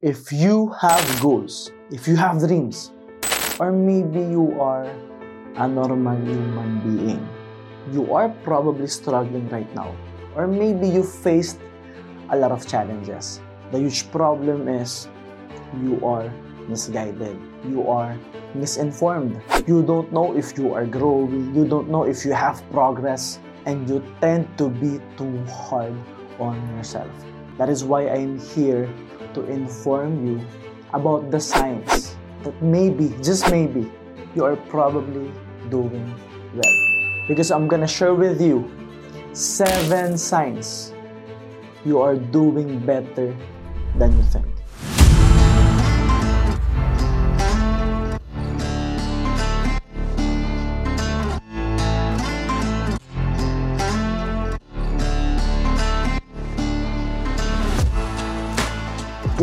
if you have goals, if you have dreams, or maybe you are a normal human being, you are probably struggling right now, or maybe you faced a lot of challenges. The huge problem is you are misguided, you are misinformed, you don't know if you are growing, you don't know if you have progress, and you tend to be too hard on yourself. That is why I'm here to inform you about the signs that maybe, just maybe, you are probably doing well. Because I'm gonna share with you seven signs you are doing better than you think.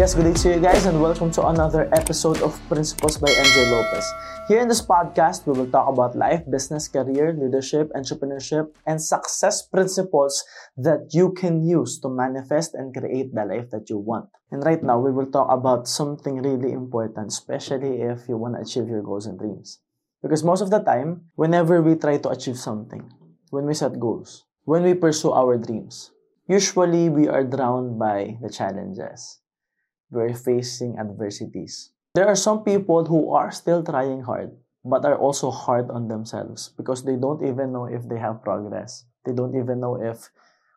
Yes, good day to you guys and welcome to another episode of Principles by MJ Lopez. Here in this podcast, we will talk about life, business, career, leadership, entrepreneurship, and success principles that you can use to manifest and create the life that you want. And right now, we will talk about something really important, especially if you want to achieve your goals and dreams. Because most of the time, whenever we try to achieve something, when we set goals, when we pursue our dreams, usually we are drowned by the challenges we're facing adversities. There are some people who are still trying hard, but are also hard on themselves because they don't even know if they have progress. They don't even know if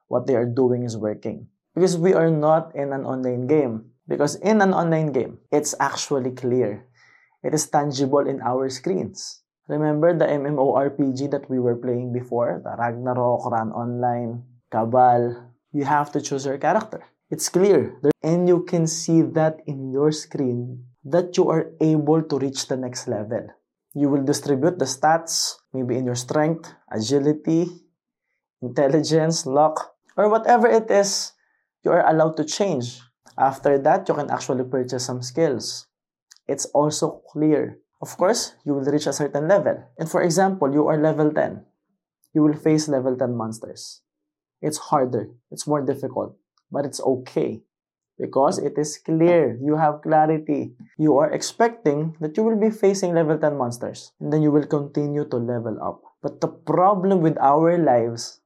what they are doing is working. Because we are not in an online game. Because in an online game, it's actually clear. It is tangible in our screens. Remember the MMORPG that we were playing before? The Ragnarok, Run Online, Cabal. You have to choose your character. It's clear. And you can see that in your screen that you are able to reach the next level. You will distribute the stats, maybe in your strength, agility, intelligence, luck, or whatever it is you are allowed to change. After that, you can actually purchase some skills. It's also clear. Of course, you will reach a certain level. And for example, you are level 10. You will face level 10 monsters. It's harder. It's more difficult but it's okay because it is clear. You have clarity. You are expecting that you will be facing level 10 monsters and then you will continue to level up. But the problem with our lives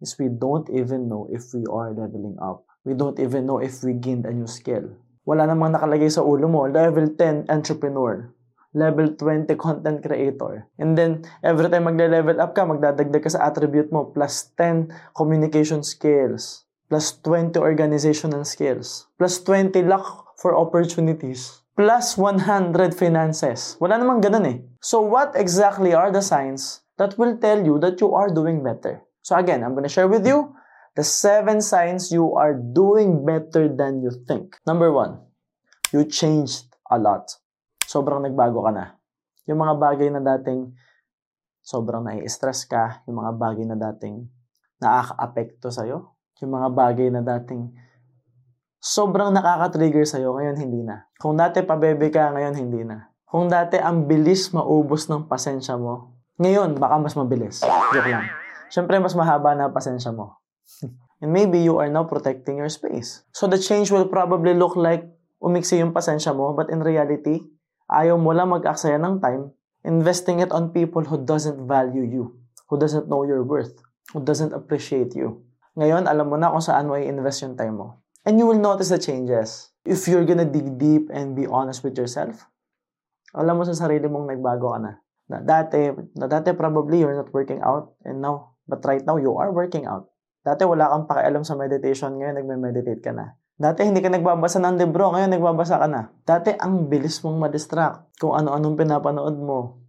is we don't even know if we are leveling up. We don't even know if we gained a new skill. Wala namang nakalagay sa ulo mo, level 10 entrepreneur, level 20 content creator. And then, every time magle-level up ka, magdadagdag ka sa attribute mo, plus 10 communication skills, plus 20 organizational skills, plus 20 luck for opportunities, plus 100 finances. Wala namang ganun eh. So what exactly are the signs that will tell you that you are doing better? So again, I'm gonna share with you the seven signs you are doing better than you think. Number one, you changed a lot. Sobrang nagbago ka na. Yung mga bagay na dating sobrang nai-stress ka, yung mga bagay na dating nakaka-apekto sa'yo, yung mga bagay na dating sobrang nakaka-trigger sa'yo, ngayon hindi na. Kung dati pabebe ka, ngayon hindi na. Kung dati ang bilis maubos ng pasensya mo, ngayon baka mas mabilis. Joke lang. Siyempre, mas mahaba na pasensya mo. And maybe you are now protecting your space. So the change will probably look like umiksi yung pasensya mo, but in reality, ayaw mo lang mag-aksaya ng time investing it on people who doesn't value you, who doesn't know your worth, who doesn't appreciate you. Ngayon, alam mo na kung saan mo i-invest yung time mo. And you will notice the changes. If you're gonna dig deep and be honest with yourself, alam mo sa sarili mong nagbago ka na. Na dati, na dati probably you're not working out and now, but right now you are working out. Dati wala kang pakialam sa meditation, ngayon nagme-meditate ka na. Dati hindi ka nagbabasa ng libro, ngayon nagbabasa ka na. Dati ang bilis mong ma-distract kung ano-anong pinapanood mo.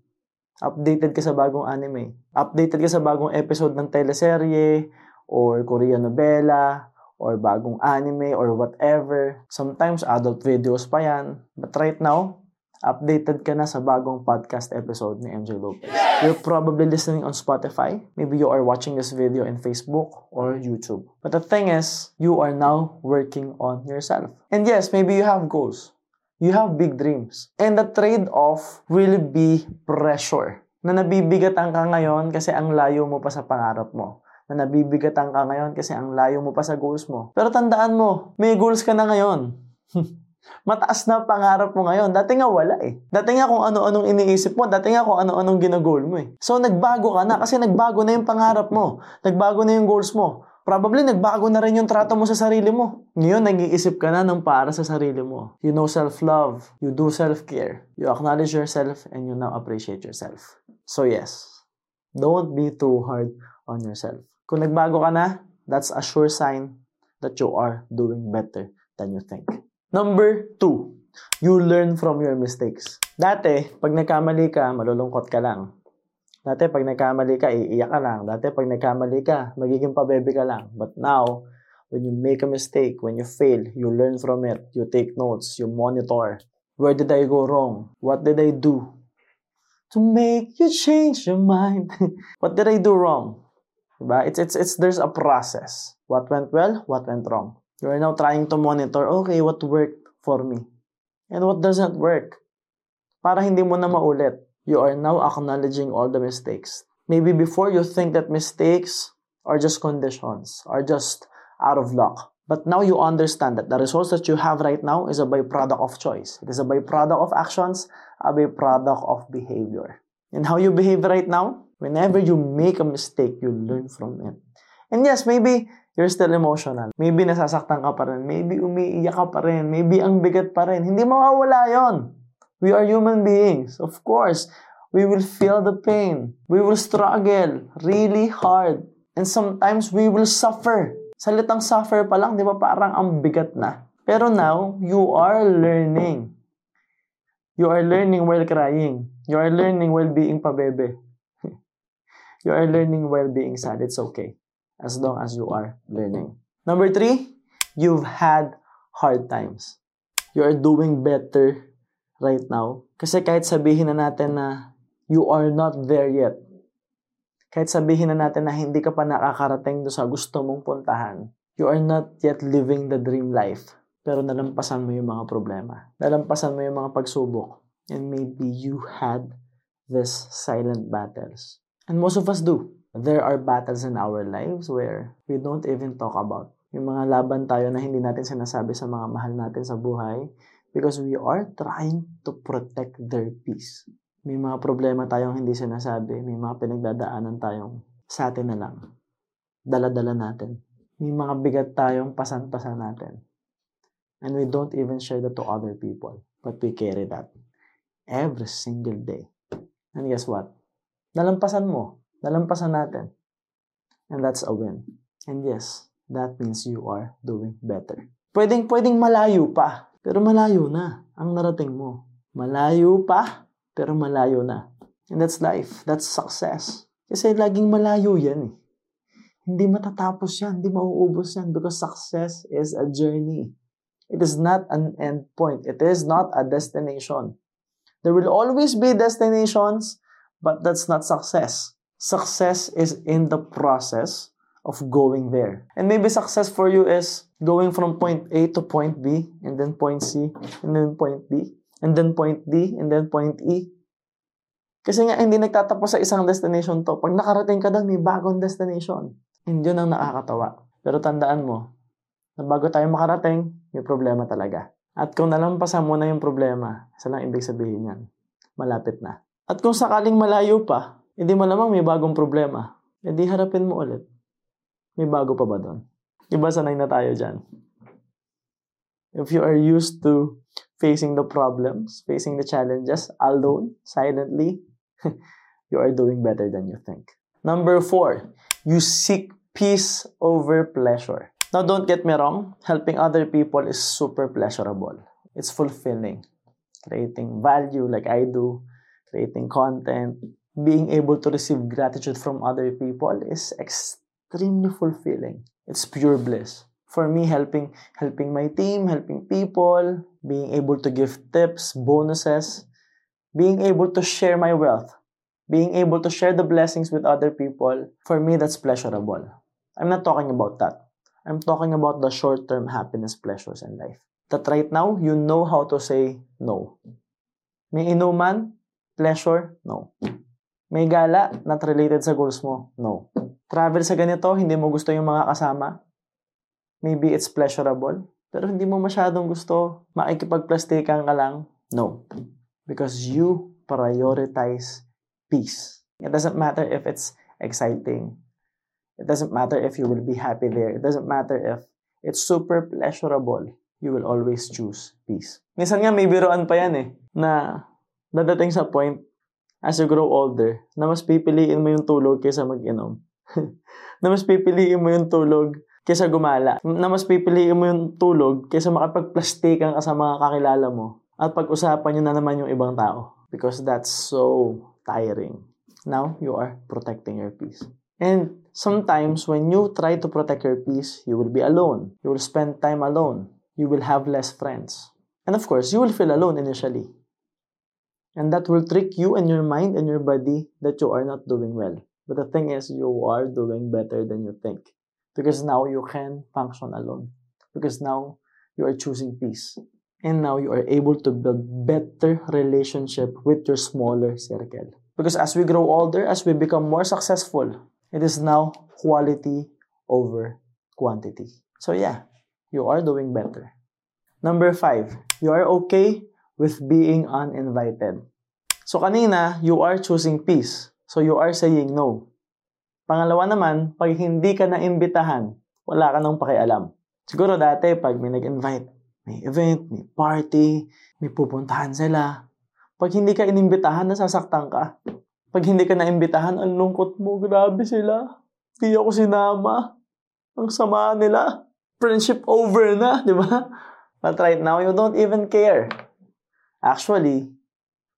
Updated ka sa bagong anime. Updated ka sa bagong episode ng teleserye, or Korean novela, or bagong anime, or whatever. Sometimes adult videos pa yan. But right now, updated ka na sa bagong podcast episode ni MJ Lopez. You're probably listening on Spotify. Maybe you are watching this video in Facebook or YouTube. But the thing is, you are now working on yourself. And yes, maybe you have goals. You have big dreams. And the trade-off will be pressure. Na nabibigatan ka ngayon kasi ang layo mo pa sa pangarap mo na nabibigatan ka ngayon kasi ang layo mo pa sa goals mo. Pero tandaan mo, may goals ka na ngayon. Mataas na pangarap mo ngayon. Dati nga wala eh. Dati nga kung ano-anong iniisip mo. Dati nga kung ano-anong ginagol mo eh. So nagbago ka na kasi nagbago na yung pangarap mo. Nagbago na yung goals mo. Probably nagbago na rin yung trato mo sa sarili mo. Ngayon, nag-iisip ka na ng para sa sarili mo. You know self-love. You do self-care. You acknowledge yourself and you now appreciate yourself. So yes, don't be too hard on yourself. Kung nagbago ka na, that's a sure sign that you are doing better than you think. Number two, you learn from your mistakes. Dati, pag nagkamali ka, malulungkot ka lang. Dati, pag nagkamali ka, iiyak ka lang. Dati, pag nagkamali ka, magiging pabebe ka lang. But now, when you make a mistake, when you fail, you learn from it. You take notes, you monitor. Where did I go wrong? What did I do? To make you change your mind. what did I do wrong? Diba? It's, it's, it's, there's a process. What went well? What went wrong? You are now trying to monitor, okay, what worked for me? And what doesn't work? Para hindi mo na maulit. You are now acknowledging all the mistakes. Maybe before you think that mistakes are just conditions, are just out of luck. But now you understand that the results that you have right now is a byproduct of choice. It is a byproduct of actions, a byproduct of behavior. And how you behave right now? Whenever you make a mistake, you learn from it. And yes, maybe you're still emotional. Maybe nasasaktan ka pa rin. Maybe umiiyak ka pa rin. Maybe ang bigat pa rin. Hindi mawawala yon. We are human beings. Of course, we will feel the pain. We will struggle really hard. And sometimes we will suffer. Salitang suffer pa lang, di ba parang ang bigat na. Pero now, you are learning. You are learning while crying. You are learning while being pabebe. You are learning while being sad. It's okay. As long as you are learning. Number three, you've had hard times. You are doing better right now. Kasi kahit sabihin na natin na you are not there yet, kahit sabihin na natin na hindi ka pa nakakarating do sa gusto mong puntahan, you are not yet living the dream life. Pero nalampasan mo yung mga problema. Nalampasan mo yung mga pagsubok. And maybe you had these silent battles. And most of us do. There are battles in our lives where we don't even talk about. Yung mga laban tayo na hindi natin sinasabi sa mga mahal natin sa buhay because we are trying to protect their peace. May mga problema tayong hindi sinasabi, may mga pinagdadaanan tayong sa atin na lang. Dala-dala natin. May mga bigat tayong pasan-pasan natin. And we don't even share that to other people. But we carry that every single day. And guess what? Nalampasan mo. Nalampasan natin. And that's a win. And yes, that means you are doing better. Pwedeng, pwedeng malayo pa. Pero malayo na ang narating mo. Malayo pa, pero malayo na. And that's life. That's success. Kasi laging malayo yan eh. Hindi matatapos yan. Hindi mauubos yan because success is a journey. It is not an end point. It is not a destination. There will always be destinations, but that's not success. Success is in the process of going there. And maybe success for you is going from point A to point B, and then point C, and then point D, and then point D, and then point E. Kasi nga, hindi nagtatapos sa isang destination to. Pag nakarating ka doon, may bagong destination. Hindi yun ang nakakatawa. Pero tandaan mo, na bago tayo makarating, may problema talaga. At kung nalampasan mo na yung problema, isa lang ibig sabihin yan, malapit na. At kung sakaling malayo pa, hindi mo lamang may bagong problema, edi harapin mo ulit. May bago pa ba doon? Iba sanay na tayo dyan. If you are used to facing the problems, facing the challenges alone, silently, you are doing better than you think. Number four, you seek peace over pleasure. Now, don't get me wrong, helping other people is super pleasurable. It's fulfilling. Creating value like I do, creating content, being able to receive gratitude from other people is extremely fulfilling. It's pure bliss. For me, helping helping my team, helping people, being able to give tips, bonuses, being able to share my wealth, being able to share the blessings with other people, for me, that's pleasurable. I'm not talking about that. I'm talking about the short-term happiness pleasures in life. That right now, you know how to say no. May inuman, pleasure, no. May gala, not related sa goals mo, no travel sa ganito, hindi mo gusto yung mga kasama, maybe it's pleasurable. pero hindi mo masyadong gusto, makikipagplastikan ka lang, no. Because you prioritize peace. It doesn't matter if it's exciting. It doesn't matter if you will be happy there. It doesn't matter if it's super pleasurable. You will always choose peace. Minsan nga may biroan pa yan eh, na dadating sa point, as you grow older, na mas pipiliin mo yung tulog kaysa mag-inom. na mas pipiliin mo yung tulog kaysa gumala. Na mas pipiliin mo yung tulog kaysa makapagplastikan ka sa mga kakilala mo. At pag-usapan nyo na naman yung ibang tao. Because that's so tiring. Now, you are protecting your peace. And sometimes when you try to protect your peace, you will be alone. You will spend time alone. You will have less friends. And of course, you will feel alone initially. And that will trick you and your mind and your body that you are not doing well. But the thing is, you are doing better than you think. Because now you can function alone. Because now you are choosing peace. And now you are able to build better relationship with your smaller circle. Because as we grow older, as we become more successful, it is now quality over quantity. So yeah, you are doing better. Number five, you are okay with being uninvited. So kanina, you are choosing peace. So you are saying no. Pangalawa naman, pag hindi ka naimbitahan, wala ka nang pakialam. Siguro dati, pag may nag-invite, may event, may party, may pupuntahan sila. Pag hindi ka inimbitahan, nasasaktan ka. Pag hindi ka naimbitahan, ang lungkot mo, grabe sila. Hindi ako sinama. Ang sama nila. Friendship over na, di ba? But right now, you don't even care. Actually,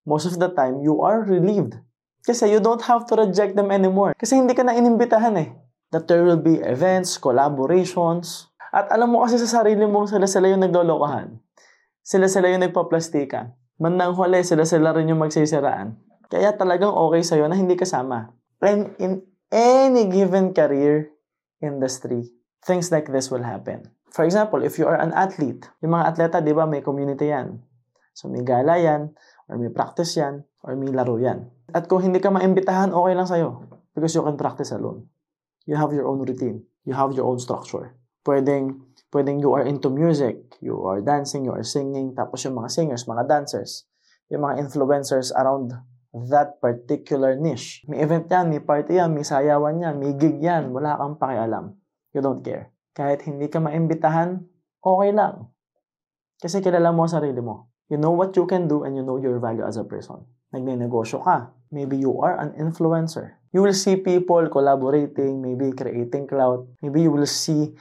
most of the time, you are relieved. Kasi you don't have to reject them anymore. Kasi hindi ka na inimbitahan eh. That there will be events, collaborations. At alam mo kasi sa sarili mo, sila-sila yung naglolokohan. Sila-sila yung nagpaplastikan. Mandang huli, sila-sila rin yung magsisiraan. Kaya talagang okay sa'yo na hindi kasama. And in any given career industry, things like this will happen. For example, if you are an athlete, yung mga atleta, di ba, may community yan. So, may gala yan, or may practice yan, or may laro yan. At kung hindi ka maimbitahan, okay lang sa'yo. Because you can practice alone. You have your own routine. You have your own structure. Pwedeng, pwedeng you are into music, you are dancing, you are singing, tapos yung mga singers, mga dancers, yung mga influencers around that particular niche. May event yan, may party yan, may sayawan yan, may gig yan, wala kang pakialam. You don't care. Kahit hindi ka maimbitahan, okay lang. Kasi kilala mo ang sarili mo. You know what you can do and you know your value as a person. Nagne-negosyo ka. Maybe you are an influencer. You will see people collaborating, maybe creating cloud. Maybe you will see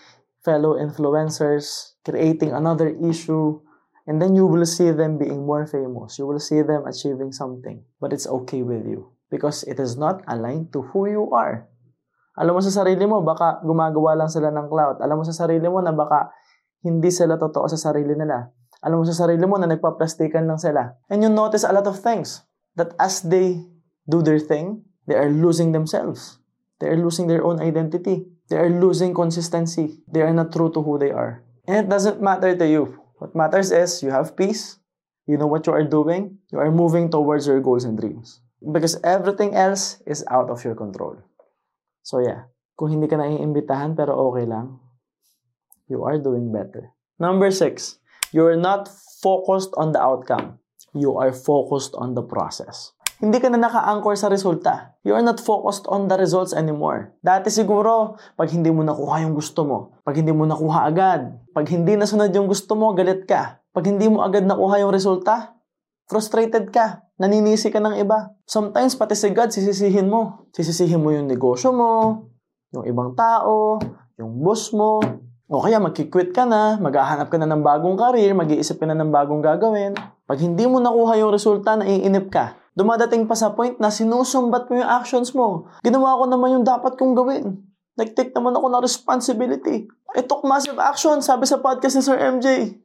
fellow influencers creating another issue. And then you will see them being more famous. You will see them achieving something. But it's okay with you. Because it is not aligned to who you are. Alam mo sa sarili mo, baka gumagawa lang sila ng cloud. Alam mo sa sarili mo na baka hindi sila totoo sa sarili nila. Alam mo sa sarili mo na nagpaplastikan lang sila. And you notice a lot of things. That as they do their thing, they are losing themselves. They are losing their own identity. They are losing consistency. They are not true to who they are. And it doesn't matter to you. What matters is you have peace. You know what you are doing. You are moving towards your goals and dreams. Because everything else is out of your control. So yeah, kung hindi ka naiimbitahan pero okay lang, you are doing better. Number six, you are not focused on the outcome. You are focused on the process. Hindi ka na naka-anchor sa resulta. You are not focused on the results anymore. Dati siguro, pag hindi mo nakuha yung gusto mo, pag hindi mo nakuha agad, pag hindi nasunod yung gusto mo, galit ka. Pag hindi mo agad nakuha yung resulta, frustrated ka. Naninisi ka ng iba. Sometimes, pati si God, sisisihin mo. Sisisihin mo yung negosyo mo, yung ibang tao, yung boss mo, o kaya magkikwit ka na, maghahanap ka na ng bagong career, mag-iisip ka na ng bagong gagawin. Pag hindi mo nakuha yung resulta, naiinip ka. Dumadating pa sa point na sinusumbat mo yung actions mo. Ginawa ko naman yung dapat kong gawin. Nag-take naman ako ng responsibility. I took massive action, sabi sa podcast ni Sir MJ.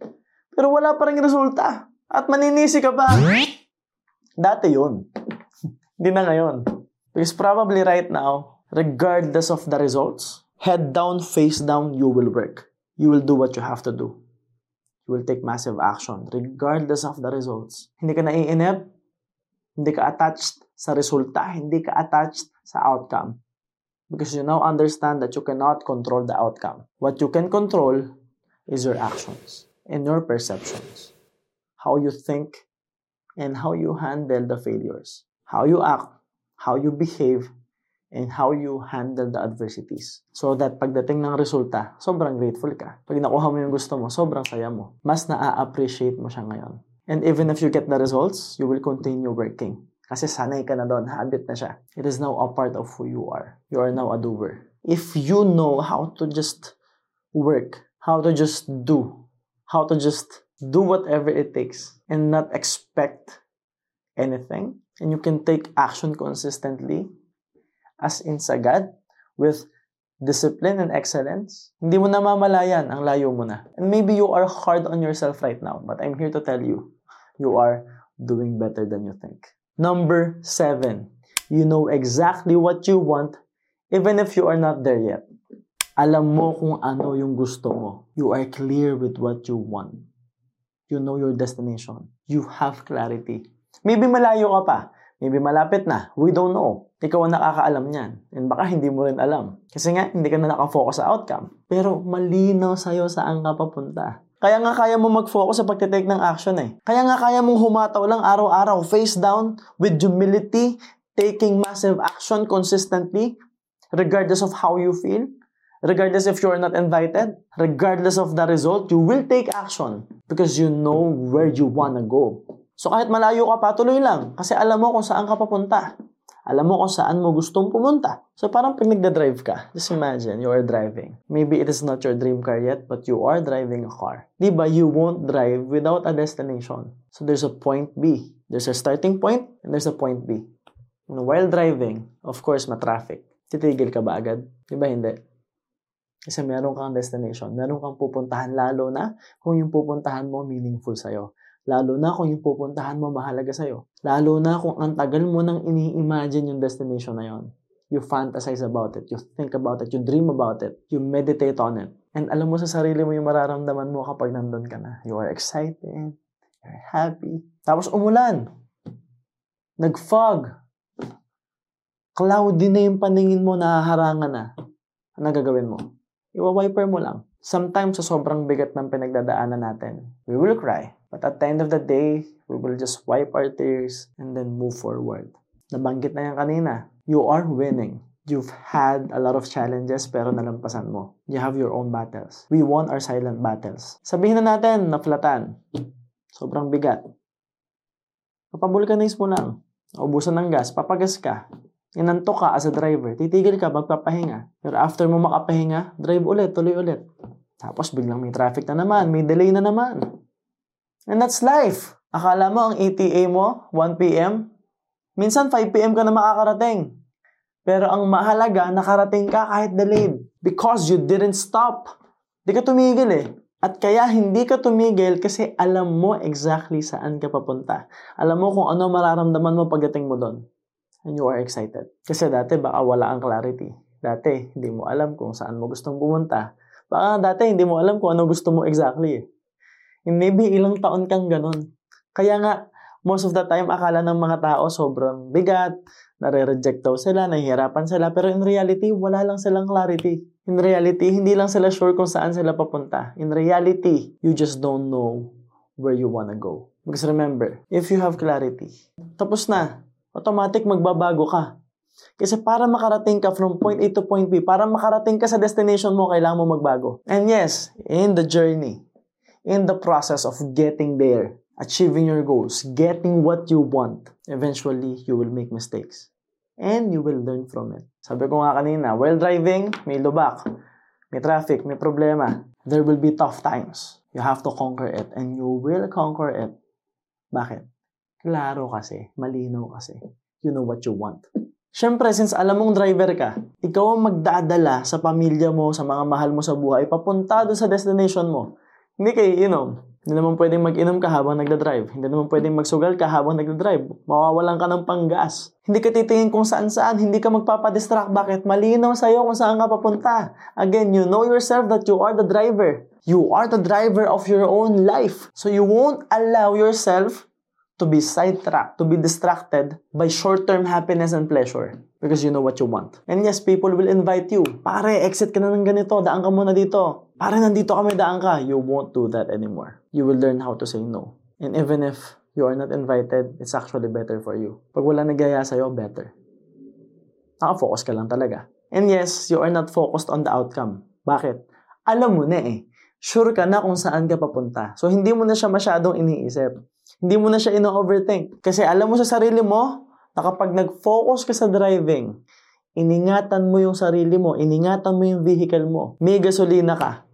Pero wala pa rin resulta. At maninisi ka pa. Dati yun. Hindi na ngayon. Because probably right now, regardless of the results, head down, face down, you will work. You will do what you have to do. You will take massive action regardless of the results. Hindi ka naiinip, hindi ka attached sa resulta, hindi ka attached sa outcome. Because you now understand that you cannot control the outcome. What you can control is your actions and your perceptions. How you think and how you handle the failures. How you act, how you behave, and how you handle the adversities. So that pagdating ng resulta, sobrang grateful ka. Pag nakuha mo yung gusto mo, sobrang saya mo. Mas na-appreciate mo siya ngayon. And even if you get the results, you will continue working. Kasi sanay ka na doon, habit na siya. It is now a part of who you are. You are now a doer. If you know how to just work, how to just do, how to just do whatever it takes and not expect anything, and you can take action consistently, as in sagad, with discipline and excellence, hindi mo namamalayan ang layo mo na. And maybe you are hard on yourself right now, but I'm here to tell you, you are doing better than you think. Number seven, you know exactly what you want even if you are not there yet. Alam mo kung ano yung gusto mo. You are clear with what you want. You know your destination. You have clarity. Maybe malayo ka pa. Maybe malapit na. We don't know. Ikaw ang nakakaalam niyan. And baka hindi mo rin alam. Kasi nga, hindi ka na nakafocus sa outcome. Pero malinaw sa'yo saan ka papunta. Kaya nga kaya mo mag-focus sa pagtitake ng action eh. Kaya nga kaya mong humataw lang araw-araw, face down, with humility, taking massive action consistently, regardless of how you feel, regardless if you are not invited, regardless of the result, you will take action because you know where you wanna go. So kahit malayo ka pa, tuloy lang. Kasi alam mo kung saan ka papunta. Alam mo kung saan mo gustong pumunta. So parang pag nagda-drive ka, just imagine you are driving. Maybe it is not your dream car yet, but you are driving a car. Diba, you won't drive without a destination. So there's a point B. There's a starting point and there's a point B. And while driving, of course, matraffic. Titigil ka ba agad? Diba hindi? Kasi meron kang destination, meron kang pupuntahan lalo na kung yung pupuntahan mo meaningful sa'yo. Lalo na kung yung pupuntahan mo mahalaga sa'yo. Lalo na kung ang tagal mo nang ini-imagine yung destination na yon. You fantasize about it. You think about it. You dream about it. You meditate on it. And alam mo sa sarili mo yung mararamdaman mo kapag nandun ka na. You are excited. You're happy. Tapos umulan. Nag-fog. Cloudy na yung paningin mo, nahaharangan na. Ano gagawin mo? Iwa-wiper mo lang. Sometimes sa sobrang bigat ng pinagdadaanan natin, we will cry. But at the end of the day, we will just wipe our tears and then move forward. Nabanggit na yan kanina. You are winning. You've had a lot of challenges pero nalampasan mo. You have your own battles. We won our silent battles. Sabihin na natin, naflatan. Sobrang bigat. Papabulkanize mo lang. Ubusan ng gas, papagas ka. Inantok ka as a driver, titigil ka, magpapahinga. Pero after mo makapahinga, drive ulit, tuloy ulit. Tapos biglang may traffic na naman, may delay na naman. And that's life. Akala mo ang ETA mo, 1 p.m., minsan 5 p.m. ka na makakarating. Pero ang mahalaga, nakarating ka kahit delayed. Because you didn't stop. Di ka tumigil eh. At kaya hindi ka tumigil kasi alam mo exactly saan ka papunta. Alam mo kung ano mararamdaman mo pagdating mo doon and you are excited. Kasi dati baka wala ang clarity. Dati, hindi mo alam kung saan mo gustong pumunta. Baka dati, hindi mo alam kung ano gusto mo exactly. And maybe ilang taon kang ganun. Kaya nga, most of the time, akala ng mga tao sobrang bigat, nare-reject daw sila, nahihirapan sila, pero in reality, wala lang silang clarity. In reality, hindi lang sila sure kung saan sila papunta. In reality, you just don't know where you wanna go. Because remember, if you have clarity, tapos na, automatic magbabago ka. Kasi para makarating ka from point A to point B, para makarating ka sa destination mo, kailangan mo magbago. And yes, in the journey, in the process of getting there, achieving your goals, getting what you want, eventually you will make mistakes. And you will learn from it. Sabi ko nga kanina, while driving, may lubak, may traffic, may problema. There will be tough times. You have to conquer it and you will conquer it. Bakit? Klaro kasi, malinaw kasi. You know what you want. Siyempre, since alam mong driver ka, ikaw ang magdadala sa pamilya mo, sa mga mahal mo sa buhay, papunta doon sa destination mo. Hindi kayo inom. Hindi naman pwedeng mag-inom ka habang nagda-drive. Hindi naman pwedeng magsugal ka habang nagda-drive. Mawawalan ka ng panggas. Hindi ka titingin kung saan-saan. Hindi ka magpapadistract. Bakit? Malinaw sa'yo kung saan ka papunta. Again, you know yourself that you are the driver. You are the driver of your own life. So you won't allow yourself to be sidetracked, to be distracted by short-term happiness and pleasure. Because you know what you want. And yes, people will invite you. Pare, exit ka na ng ganito. Daan ka muna dito. Pare, nandito kami, daan ka. You won't do that anymore. You will learn how to say no. And even if you are not invited, it's actually better for you. Pag wala nagaya sa'yo, better. Nakafocus ka lang talaga. And yes, you are not focused on the outcome. Bakit? Alam mo na eh. Sure ka na kung saan ka papunta. So, hindi mo na siya masyadong iniisip. Hindi mo na siya ino-overthink. Kasi alam mo sa sarili mo, na kapag nag-focus ka sa driving, iningatan mo yung sarili mo, iningatan mo yung vehicle mo, may gasolina ka,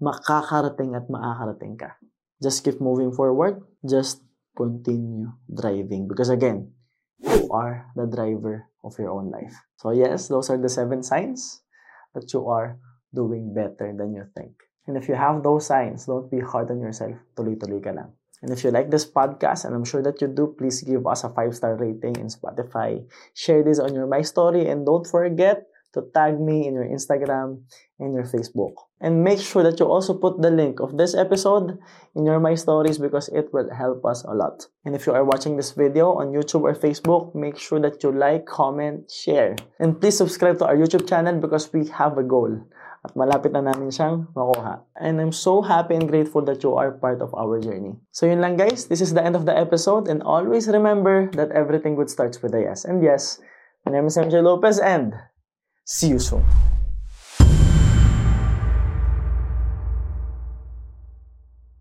makakarating at makakarating ka. Just keep moving forward. Just continue driving. Because again, you are the driver of your own life. So yes, those are the seven signs that you are doing better than you think. And if you have those signs, don't be hard on yourself. Tuloy-tuloy ka lang. And if you like this podcast, and I'm sure that you do, please give us a five star rating in Spotify. Share this on your My Story, and don't forget to tag me in your Instagram and your Facebook. And make sure that you also put the link of this episode in your My Stories because it will help us a lot. And if you are watching this video on YouTube or Facebook, make sure that you like, comment, share. And please subscribe to our YouTube channel because we have a goal at malapit na namin siyang makuha. And I'm so happy and grateful that you are part of our journey. So yun lang guys, this is the end of the episode and always remember that everything good starts with a yes. And yes, my name is MJ Lopez and see you soon.